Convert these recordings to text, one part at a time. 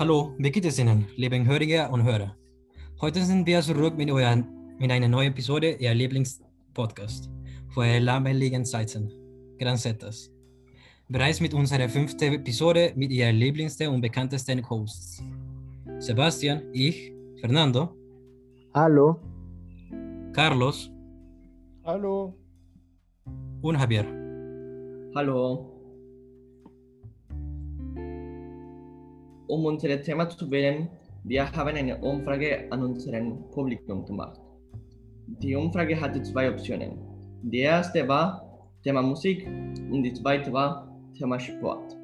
Hallo, wie geht es Ihnen, liebe Hörer und Hörer? Heute sind wir zurück mit, euren, mit einer neuen Episode Ihr Lieblingspodcast vor langweiligen Zeiten, Gran Zetas. Bereits mit unserer fünften Episode mit Ihren lieblingsten und bekanntesten Hosts. Sebastian, ich, Fernando. Hallo. Carlos. Hallo. Und Javier. Hallo. Um unser Thema zu wählen, wir haben eine Umfrage an unserem Publikum gemacht. Die Umfrage hatte zwei Optionen. Die erste war Thema Musik und die zweite war Thema Sport.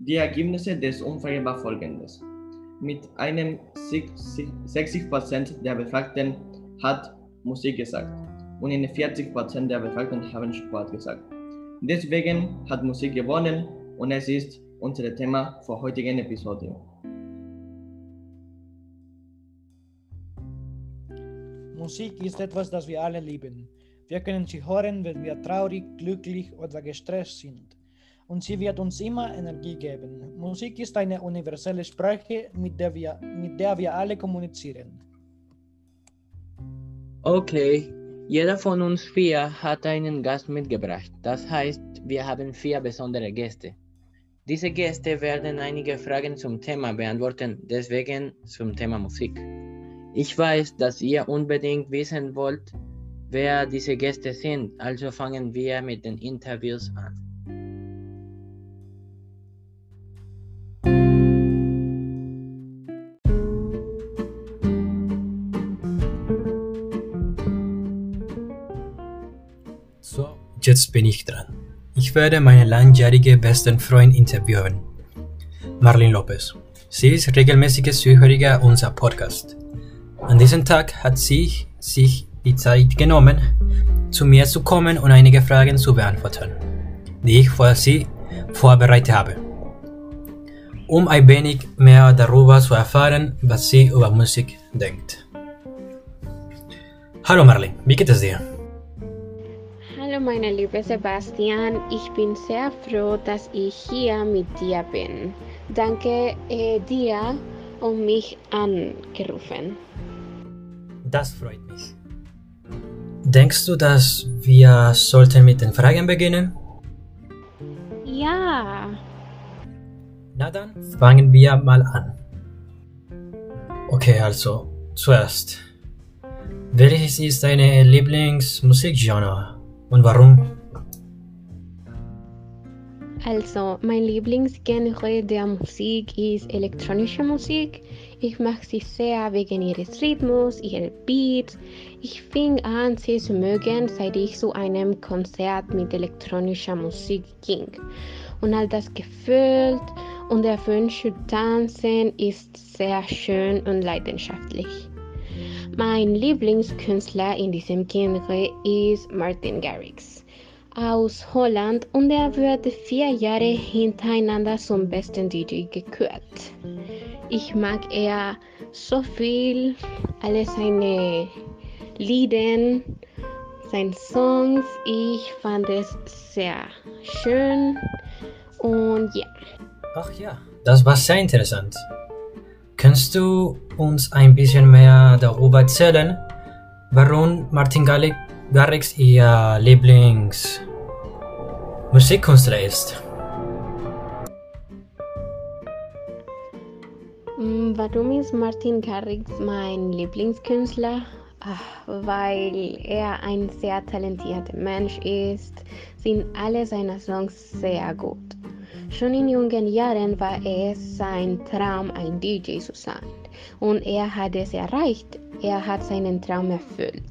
Die Ergebnisse des Umfrage waren folgendes. Mit einem 60% der Befragten hat Musik gesagt und in 40% der Befragten haben Sport gesagt. Deswegen hat Musik gewonnen und es ist unser Thema für heutigen Episode. Musik ist etwas, das wir alle lieben. Wir können sie hören, wenn wir traurig, glücklich oder gestresst sind. Und sie wird uns immer Energie geben. Musik ist eine universelle Sprache, mit der wir, mit der wir alle kommunizieren. Okay, jeder von uns vier hat einen Gast mitgebracht. Das heißt, wir haben vier besondere Gäste. Diese Gäste werden einige Fragen zum Thema beantworten, deswegen zum Thema Musik. Ich weiß, dass ihr unbedingt wissen wollt, wer diese Gäste sind, also fangen wir mit den Interviews an. So, jetzt bin ich dran. Ich werde meine langjährige besten Freund interviewen, Marlene Lopez. Sie ist regelmäßige Zuhörer unserer Podcast. An diesem Tag hat sie sich die Zeit genommen, zu mir zu kommen und einige Fragen zu beantworten, die ich für sie vorbereitet habe. Um ein wenig mehr darüber zu erfahren, was sie über Musik denkt. Hallo Marlene, wie geht es dir? Hallo meine liebe Sebastian, ich bin sehr froh, dass ich hier mit dir bin. Danke äh, dir um mich angerufen. Das freut mich. Denkst du, dass wir sollten mit den Fragen beginnen? Ja, Na dann, fangen wir mal an. Okay, also, zuerst. Welches ist deine Lieblingsmusikgenre und warum? also mein Lieblingsgenre der Musik ist elektronische Musik. Ich mag sie sehr wegen ihres Rhythmus, ihrer Beats. Ich fing an, sie zu mögen, seit ich zu einem Konzert mit elektronischer Musik ging. Und all das Gefühl und der Wunsch zu tanzen ist sehr schön und leidenschaftlich. Mein Lieblingskünstler in diesem Genre ist Martin Garrix aus Holland und er wurde vier Jahre hintereinander zum besten DJ gekürt. Ich mag er so viel, alle seine Lieder, seine Songs. Ich fand es sehr schön und ja. Ach ja, das war sehr interessant. Kannst du uns ein bisschen mehr darüber erzählen, warum Martin Garrix ihr Lieblingsmusikkünstler ist? Mm, Warum ist Martin Garrix mein Lieblingskünstler? Ah, Weil er ein sehr talentierter Mensch ist, sind alle seine Songs sehr gut. Schon in jungen Jahren war es sein Traum, ein DJ zu sein. Und er hat es erreicht. Er hat seinen Traum erfüllt.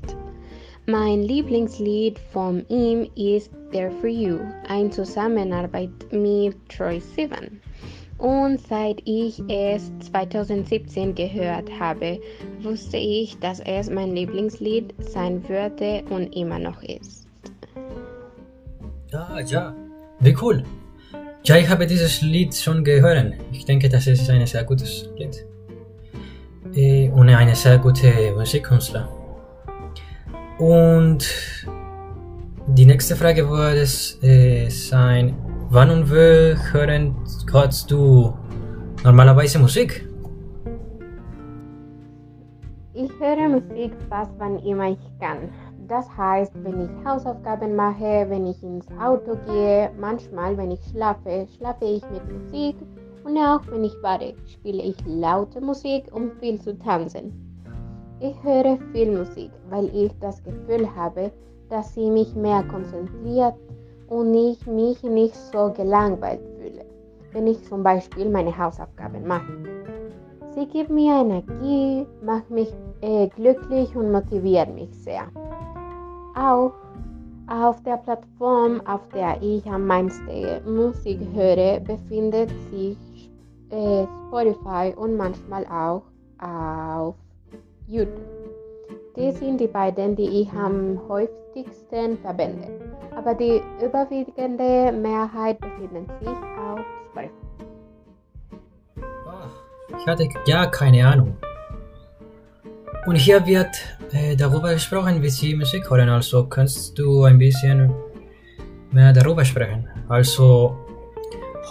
Mein Lieblingslied von ihm ist There For You, eine Zusammenarbeit mit Troy Sivan. Und seit ich es 2017 gehört habe, wusste ich, dass es mein Lieblingslied sein würde und immer noch ist. Ah, ja, wie cool. Ja, ich habe dieses Lied schon gehört. Ich denke, das ist ein sehr gutes Lied. Äh, Und eine sehr gute Musikkünstler. Und die nächste Frage würde es, äh, sein, wann und wo hörst du normalerweise Musik? Ich höre Musik fast wann immer ich kann. Das heißt, wenn ich Hausaufgaben mache, wenn ich ins Auto gehe, manchmal, wenn ich schlafe, schlafe ich mit Musik und auch wenn ich bade, spiele ich laute Musik, um viel zu tanzen. Ich höre viel Musik, weil ich das Gefühl habe, dass sie mich mehr konzentriert und ich mich nicht so gelangweilt fühle, wenn ich zum Beispiel meine Hausaufgaben mache. Sie gibt mir Energie, macht mich äh, glücklich und motiviert mich sehr. Auch auf der Plattform, auf der ich am meisten Musik höre, befindet sich äh, Spotify und manchmal auch auf YouTube. Die sind die beiden, die ich am häufigsten verwende. Aber die überwiegende Mehrheit befindet sich auf Spotify. Ich hatte gar keine Ahnung. Und hier wird äh, darüber gesprochen, wie sie Musik hören. Also kannst du ein bisschen mehr darüber sprechen. Also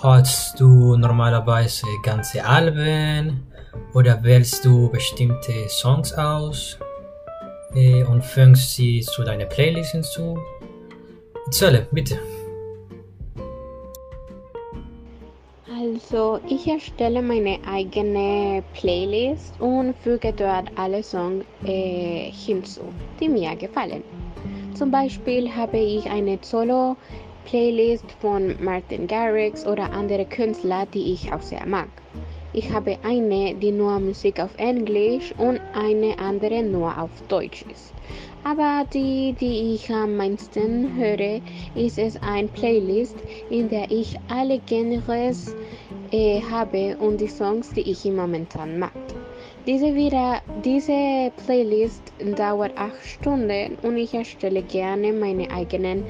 hörst du normalerweise ganze Alben oder wählst du bestimmte Songs aus äh, und fügst sie zu deiner Playlist hinzu? Erzähle, bitte. Also, ich erstelle meine eigene Playlist und füge dort alle Songs äh, hinzu, die mir gefallen. Zum Beispiel habe ich eine Solo-Playlist von Martin Garrix oder andere Künstler, die ich auch sehr mag. Ich habe eine, die nur Musik auf Englisch und eine andere nur auf Deutsch ist. Aber die, die ich am meisten höre, ist es eine Playlist, in der ich alle Genres äh, habe und die Songs, die ich momentan mag. Diese, wieder, diese Playlist dauert acht Stunden und ich erstelle gerne meine eigenen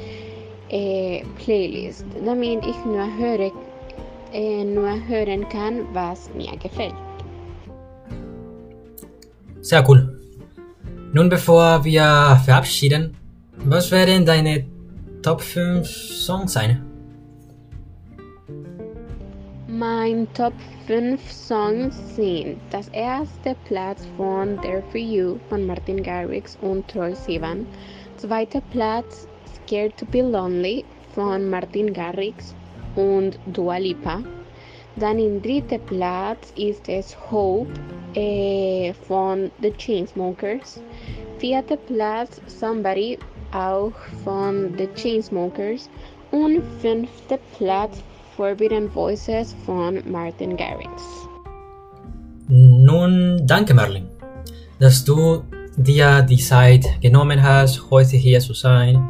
äh, Playlist, damit ich nur, höre, äh, nur hören kann, was mir gefällt. Sehr cool. Nun, bevor wir verabschieden, was werden deine Top 5 Songs sein? Mein Top 5 Songs sind. Das erste Platz von There For You von Martin Garrix und Troy Sivan, zweiter Platz Scared to Be Lonely von Martin Garrix und Dua Lipa, dann im dritten Platz ist es Hope äh, von The Chainsmokers, vierter Platz Somebody auch von The Chainsmokers. Und fünfter Platz Forbidden Voices von Martin Garrix. Nun, danke Marlin, dass du dir die Zeit genommen hast, heute hier zu sein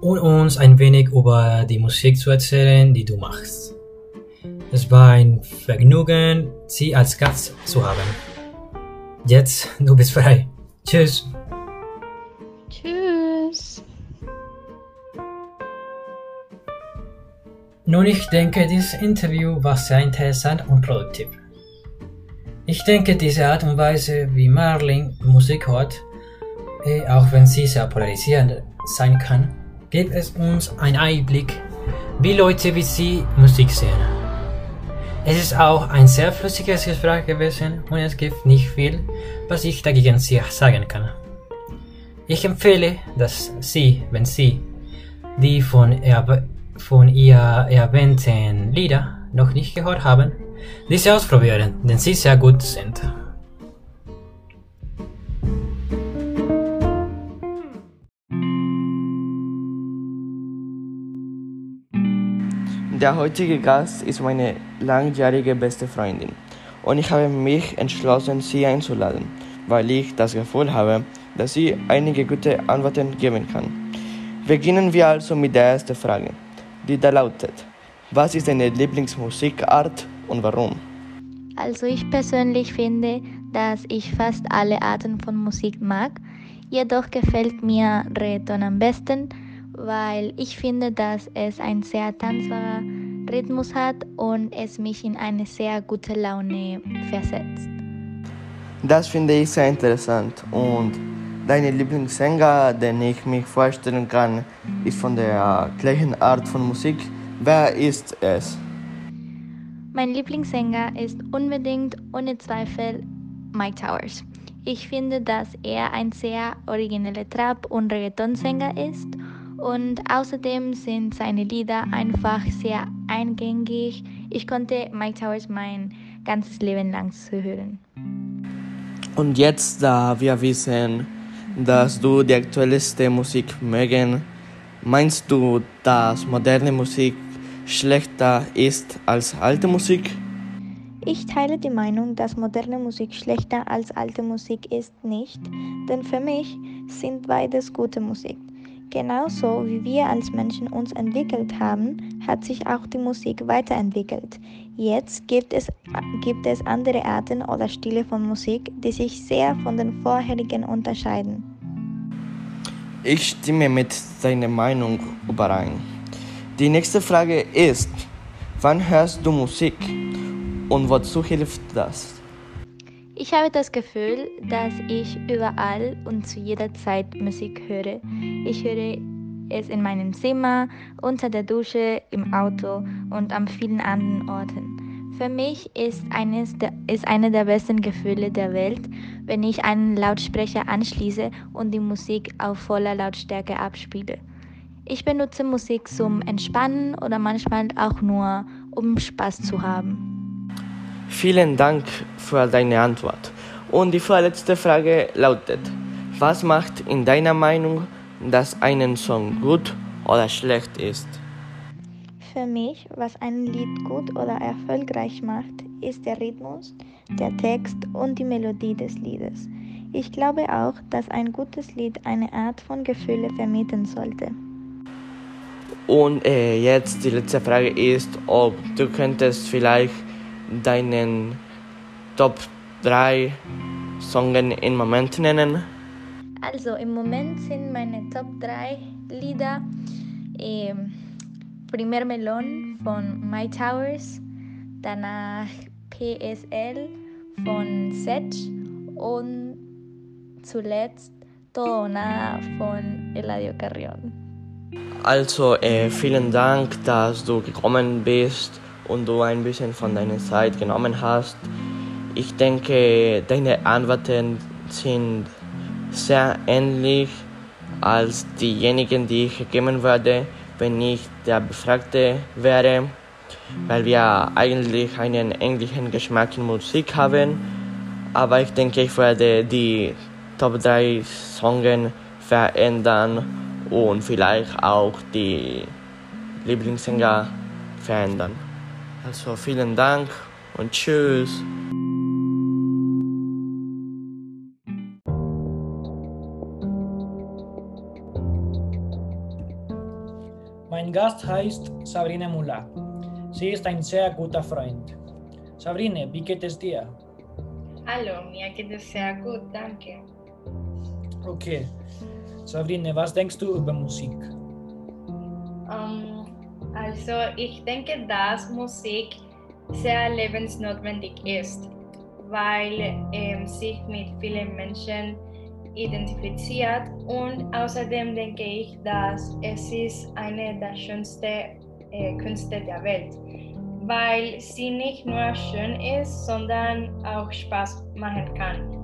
und uns ein wenig über die Musik zu erzählen, die du machst. Es war ein Vergnügen, Sie als Gast zu haben. Jetzt, du bist frei. Tschüss. Nun, ich denke, dieses Interview war sehr interessant und produktiv. Ich denke, diese Art und Weise, wie Marlin Musik hört, eh, auch wenn sie sehr polarisierend sein kann, gibt es uns einen Einblick, wie Leute wie sie Musik sehen. Es ist auch ein sehr flüssiges Gespräch gewesen und es gibt nicht viel, was ich dagegen sagen kann. Ich empfehle, dass Sie, wenn Sie die von, erw von ihr erwähnten Lieder noch nicht gehört haben, diese ausprobieren, denn sie sehr gut sind. Der heutige Gast ist meine langjährige beste Freundin und ich habe mich entschlossen, sie einzuladen, weil ich das Gefühl habe, dass sie einige gute Antworten geben kann. Beginnen wir also mit der ersten Frage, die da lautet, was ist deine Lieblingsmusikart und warum? Also ich persönlich finde, dass ich fast alle Arten von Musik mag. Jedoch gefällt mir Reggaeton am besten, weil ich finde, dass es ein sehr tanzbarer Rhythmus hat und es mich in eine sehr gute Laune versetzt. Das finde ich sehr interessant und deine Lieblingssänger, den ich mich vorstellen kann, ist von der gleichen Art von Musik. Wer ist es? Mein Lieblingssänger ist unbedingt ohne Zweifel Mike Towers. Ich finde, dass er ein sehr origineller Trap- und Reggaeton-Sänger ist und außerdem sind seine Lieder einfach sehr eingängig. Ich konnte Mike Towers mein ganzes Leben lang zuhören. Und jetzt, da wir wissen, dass du die aktuellste Musik mögen, meinst du, dass moderne Musik schlechter ist als alte Musik? Ich teile die Meinung, dass moderne Musik schlechter als alte Musik ist nicht, denn für mich sind beides gute Musik. Genauso wie wir als Menschen uns entwickelt haben, hat sich auch die Musik weiterentwickelt. Jetzt gibt es, gibt es andere Arten oder Stile von Musik, die sich sehr von den vorherigen unterscheiden. Ich stimme mit deiner Meinung überein. Die nächste Frage ist, wann hörst du Musik und wozu hilft das? Ich habe das Gefühl, dass ich überall und zu jeder Zeit Musik höre. Ich höre es in meinem Zimmer, unter der Dusche, im Auto und an vielen anderen Orten. Für mich ist eines der, ist eine der besten Gefühle der Welt, wenn ich einen Lautsprecher anschließe und die Musik auf voller Lautstärke abspiele. Ich benutze Musik zum Entspannen oder manchmal auch nur, um Spaß zu haben. Vielen Dank für deine Antwort. Und die vorletzte Frage lautet, was macht in deiner Meinung, dass ein Song gut oder schlecht ist? Für mich, was ein Lied gut oder erfolgreich macht, ist der Rhythmus, der Text und die Melodie des Liedes. Ich glaube auch, dass ein gutes Lied eine Art von Gefühle vermitteln sollte. Und äh, jetzt die letzte Frage ist, ob du könntest vielleicht deinen Top 3 Songs im Moment nennen? Also im Moment sind meine Top 3 Lieder eh, Primer Melon von My Towers, danach PSL von Setch und zuletzt Todo Nada von Eladio Carrión. Also äh, vielen Dank, dass du gekommen bist und du ein bisschen von deiner Zeit genommen hast. Ich denke, deine Antworten sind sehr ähnlich als diejenigen, die ich geben würde, wenn ich der Befragte wäre, weil wir eigentlich einen ähnlichen Geschmack in Musik haben. Aber ich denke, ich werde die Top 3 Songs verändern und vielleicht auch die Lieblingssänger verändern. Also vielen Dank und tschüss. Mein Gast heißt Sabrina Mula. Sie ist ein sehr guter Freund. Sabrina, wie geht es dir? Hallo, mir geht es sehr gut, danke. Okay. Sabrina, was denkst du über Musik? Um, also ich denke, dass Musik sehr lebensnotwendig ist, weil ähm, sich mit vielen Menschen identifiziert und außerdem denke ich, dass es ist eine der schönsten äh, Künste der Welt, weil sie nicht nur schön ist, sondern auch Spaß machen kann.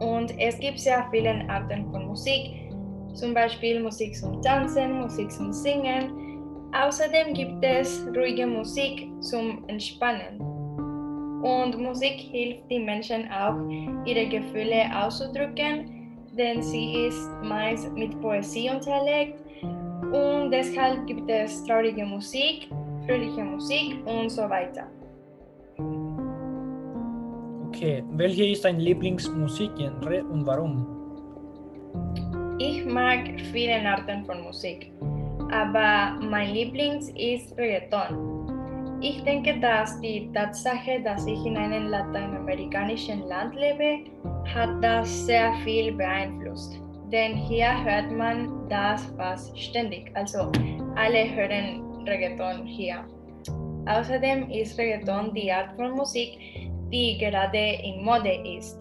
Und es gibt sehr viele Arten von Musik, zum Beispiel Musik zum Tanzen, Musik zum Singen. Außerdem gibt es ruhige Musik zum Entspannen. Und Musik hilft den Menschen auch, ihre Gefühle auszudrücken, denn sie ist meist mit Poesie unterlegt. Und deshalb gibt es traurige Musik, fröhliche Musik und so weiter. Okay, welche ist dein Lieblingsmusikgenre und warum? Ich mag viele Arten von Musik, aber mein Lieblings ist Reggaeton. Ich denke, dass die Tatsache, dass ich in einem lateinamerikanischen Land lebe, hat das sehr viel beeinflusst. Denn hier hört man das fast ständig. Also alle hören Reggaeton hier. Außerdem ist Reggaeton die Art von Musik, die gerade in Mode ist.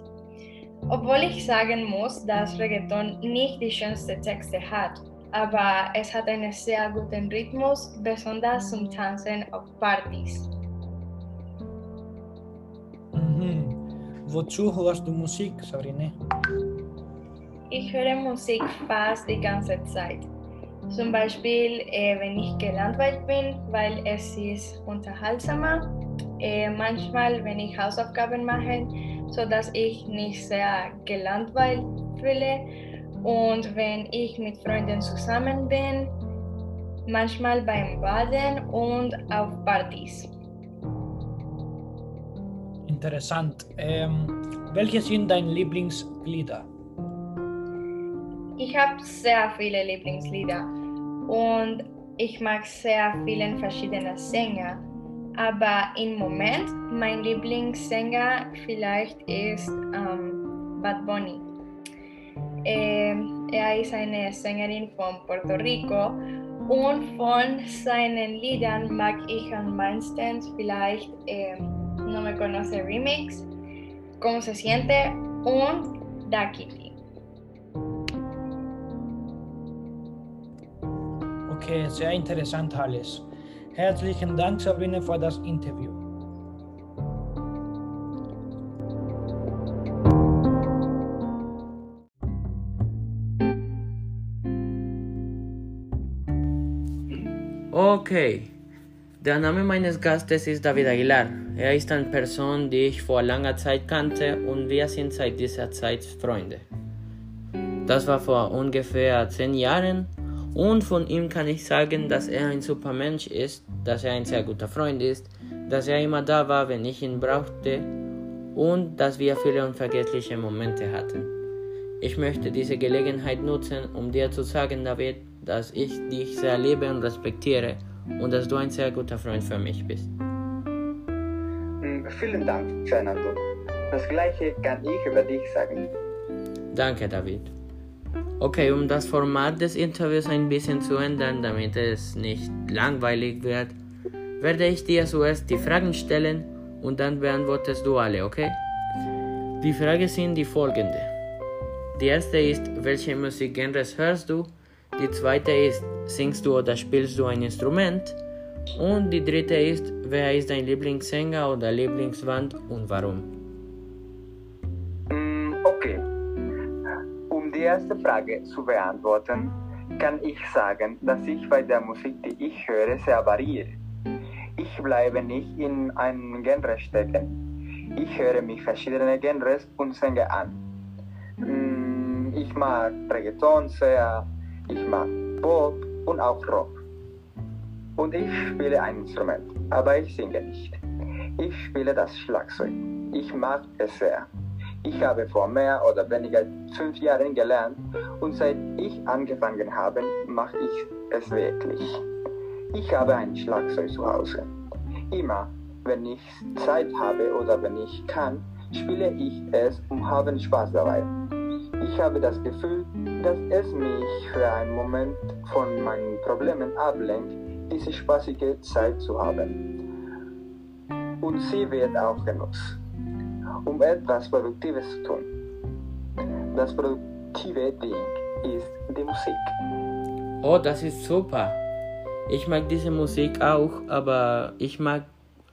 Obwohl ich sagen muss, dass Reggaeton nicht die schönsten Texte hat, aber es hat einen sehr guten Rhythmus, besonders zum Tanzen auf Partys. Mhm. Wozu hörst du Musik, Sabrine? Ich höre Musik fast die ganze Zeit. Zum Beispiel, äh, wenn ich gelangweilt bin, weil es ist unterhaltsamer. Äh, manchmal, wenn ich Hausaufgaben mache, sodass ich nicht sehr gelangweilt fühle. Und wenn ich mit Freunden zusammen bin, manchmal beim Baden und auf Partys. Interessant. Ähm, welche sind deine Lieblingslieder? Ich habe sehr viele Lieblingslieder und ich mag sehr viele verschiedene Sänger. Aber im Moment mein Lieblingssänger vielleicht ist ähm, Bad Bunny. Er ist eine Sängerin von Puerto Rico und von seinen Liedern mag ich am meisten vielleicht ähm, No me conoce Remix, Cómo se siente und Da Kitty. Okay, sehr interessant alles. Herzlichen Dank, Sabrine, für das Interview. Okay. Der Name meines Gastes ist David Aguilar. Er ist eine Person, die ich vor langer Zeit kannte und wir sind seit dieser Zeit Freunde. Das war vor ungefähr zehn Jahren und von ihm kann ich sagen, dass er ein super Mensch ist, dass er ein sehr guter Freund ist, dass er immer da war, wenn ich ihn brauchte und dass wir viele unvergessliche Momente hatten. Ich möchte diese Gelegenheit nutzen, um dir zu sagen, David, dass ich dich sehr liebe und respektiere und dass du ein sehr guter Freund für mich bist. Mm, Vielen Dank, Fernando. Das gleiche kann ich über dich sagen. Danke, David. Okay, um das Format des Interviews ein bisschen zu ändern, damit es nicht langweilig wird, werde ich dir zuerst die Fragen stellen und dann beantwortest du alle, okay? Die Fragen sind die folgende. Die erste ist, welche Musikgenres hörst du? Die zweite ist, singst du oder spielst du ein Instrument? Und die dritte ist, wer ist dein Lieblingssänger oder Lieblingsband und warum? Mm, Okay. Um die erste Frage zu beantworten, kann ich sagen, dass ich bei der Musik, die ich höre, sehr variiere. Ich bleibe nicht in einem Genre stecken. Ich höre mich verschiedene Genres und singe an. Mm, Ich mag Reggaeton sehr, ich mag Pop und auch Rock. Und ich spiele ein Instrument, aber ich singe nicht. Ich spiele das Schlagzeug. Ich mag es sehr. Ich habe vor mehr oder weniger fünf Jahren gelernt und seit ich angefangen habe, mache ich es wirklich. Ich habe ein Schlagzeug zu Hause. Immer, wenn ich Zeit habe oder wenn ich kann, spiele ich es und habe Spaß dabei. Ich habe das Gefühl, dass es mich für einen Moment von meinen Problemen ablenkt, diese spaßige Zeit zu haben. Und sie wird auch genutzt, um etwas Produktives zu tun. Das produktive Ding ist die Musik. Oh, das ist super. Ich mag diese Musik auch, aber ich mag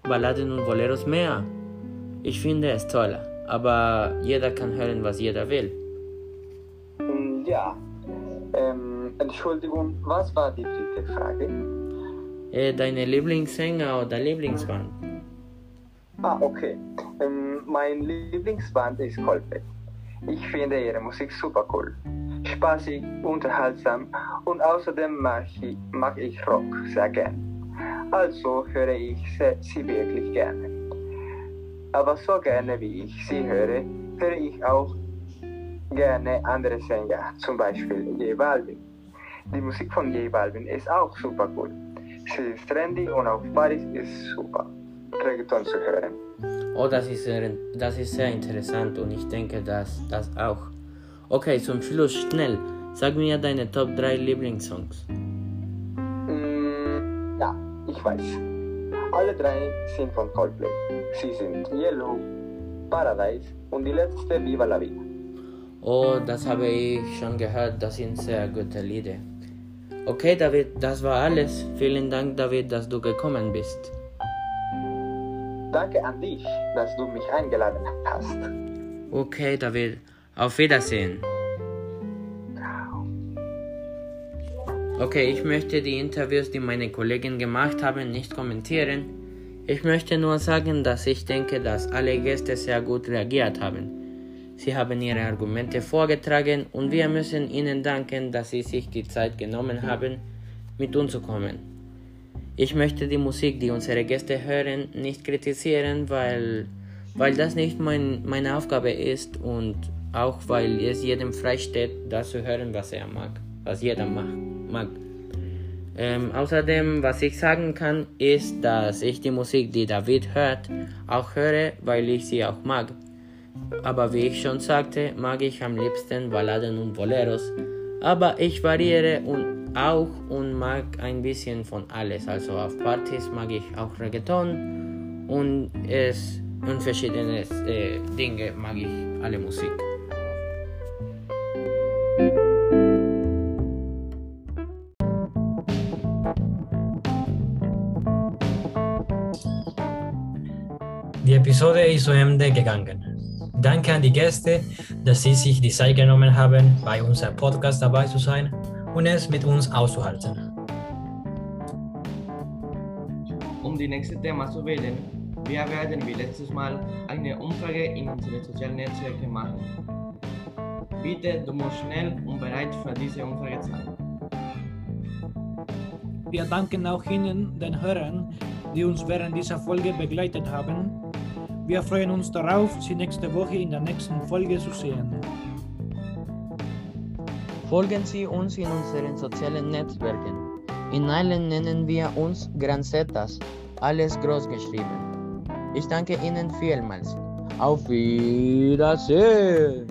Balladen und Boleros mehr. Ich finde es toll, aber jeder kann hören, was jeder will. Ja, ähm, Entschuldigung, was war die dritte Frage? Äh, deine Lieblingssänger oder Lieblingsband? Ah, okay. Ähm, mein Lieblingsband ist Coldplay. Ich finde ihre Musik super cool. Spaßig, unterhaltsam und außerdem mag ich, mag ich Rock sehr gern. Also höre ich se- sie wirklich gerne. Aber so gerne wie ich sie höre, höre ich auch gerne andere Sänger, zum Beispiel J Balvin. Die Musik von J Balvin ist auch super cool. Sie ist trendy und auf Paris ist super, Reggaeton zu hören. Oh, das ist, sehr, das ist sehr interessant und ich denke, dass das auch. Okay, zum Schluss schnell. Sag mir deine Top 3 Lieblingssongs. Mm, ja, ich weiß. Alle drei sind von Coldplay. Sie sind Yellow, Paradise und die letzte Viva la Vida. Oh, das habe ich schon gehört. Das sind sehr gute Lieder. Okay, David, das war alles. Vielen Dank, David, dass du gekommen bist. danke an dich, dass du mich eingeladen hast. Okay, David. Auf Wiedersehen. Okay, ich möchte die Interviews, die meine Kollegen gemacht haben, nicht kommentieren. Ich möchte nur sagen, dass ich denke, dass alle Gäste sehr gut reagiert haben. Sie haben ihre Argumente vorgetragen und wir müssen ihnen danken, dass sie sich die Zeit genommen haben, mit uns zu kommen. Ich möchte die Musik, die unsere Gäste hören, nicht kritisieren, weil, weil das nicht mein, meine Aufgabe ist und auch weil es jedem frei steht, das zu hören, was er mag, was jeder mag. Ähm, außerdem, was ich sagen kann, ist, dass ich die Musik, die David hört, auch höre, weil ich sie auch mag. Aber wie ich schon sagte, mag ich am liebsten Balladen und Boleros. Aber ich variiere und auch und mag ein bisschen von alles. Also auf Partys mag ich auch Reggaeton und es und verschiedene äh, Dinge mag ich alle Musik. Die Episode ist zu Ende gegangen. Danke an die Gäste, dass sie sich die Zeit genommen haben, bei unserem Podcast dabei zu sein und es mit uns auszuhalten. Um die nächste Thema zu wählen, wir werden wie letztes Mal eine Umfrage in unsere sozialen Netzwerke machen. Bitte, du musst schnell und bereit für diese Umfrage sein. Wir danken auch Ihnen, den Hörern, die uns während dieser Folge begleitet haben. Wir freuen uns darauf, Sie nächste Woche in der nächsten Folge zu sehen. Folgen Sie uns in unseren sozialen Netzwerken. In allen nennen wir uns Granzetas, alles groß geschrieben. Ich danke Ihnen vielmals. Auf Wiedersehen!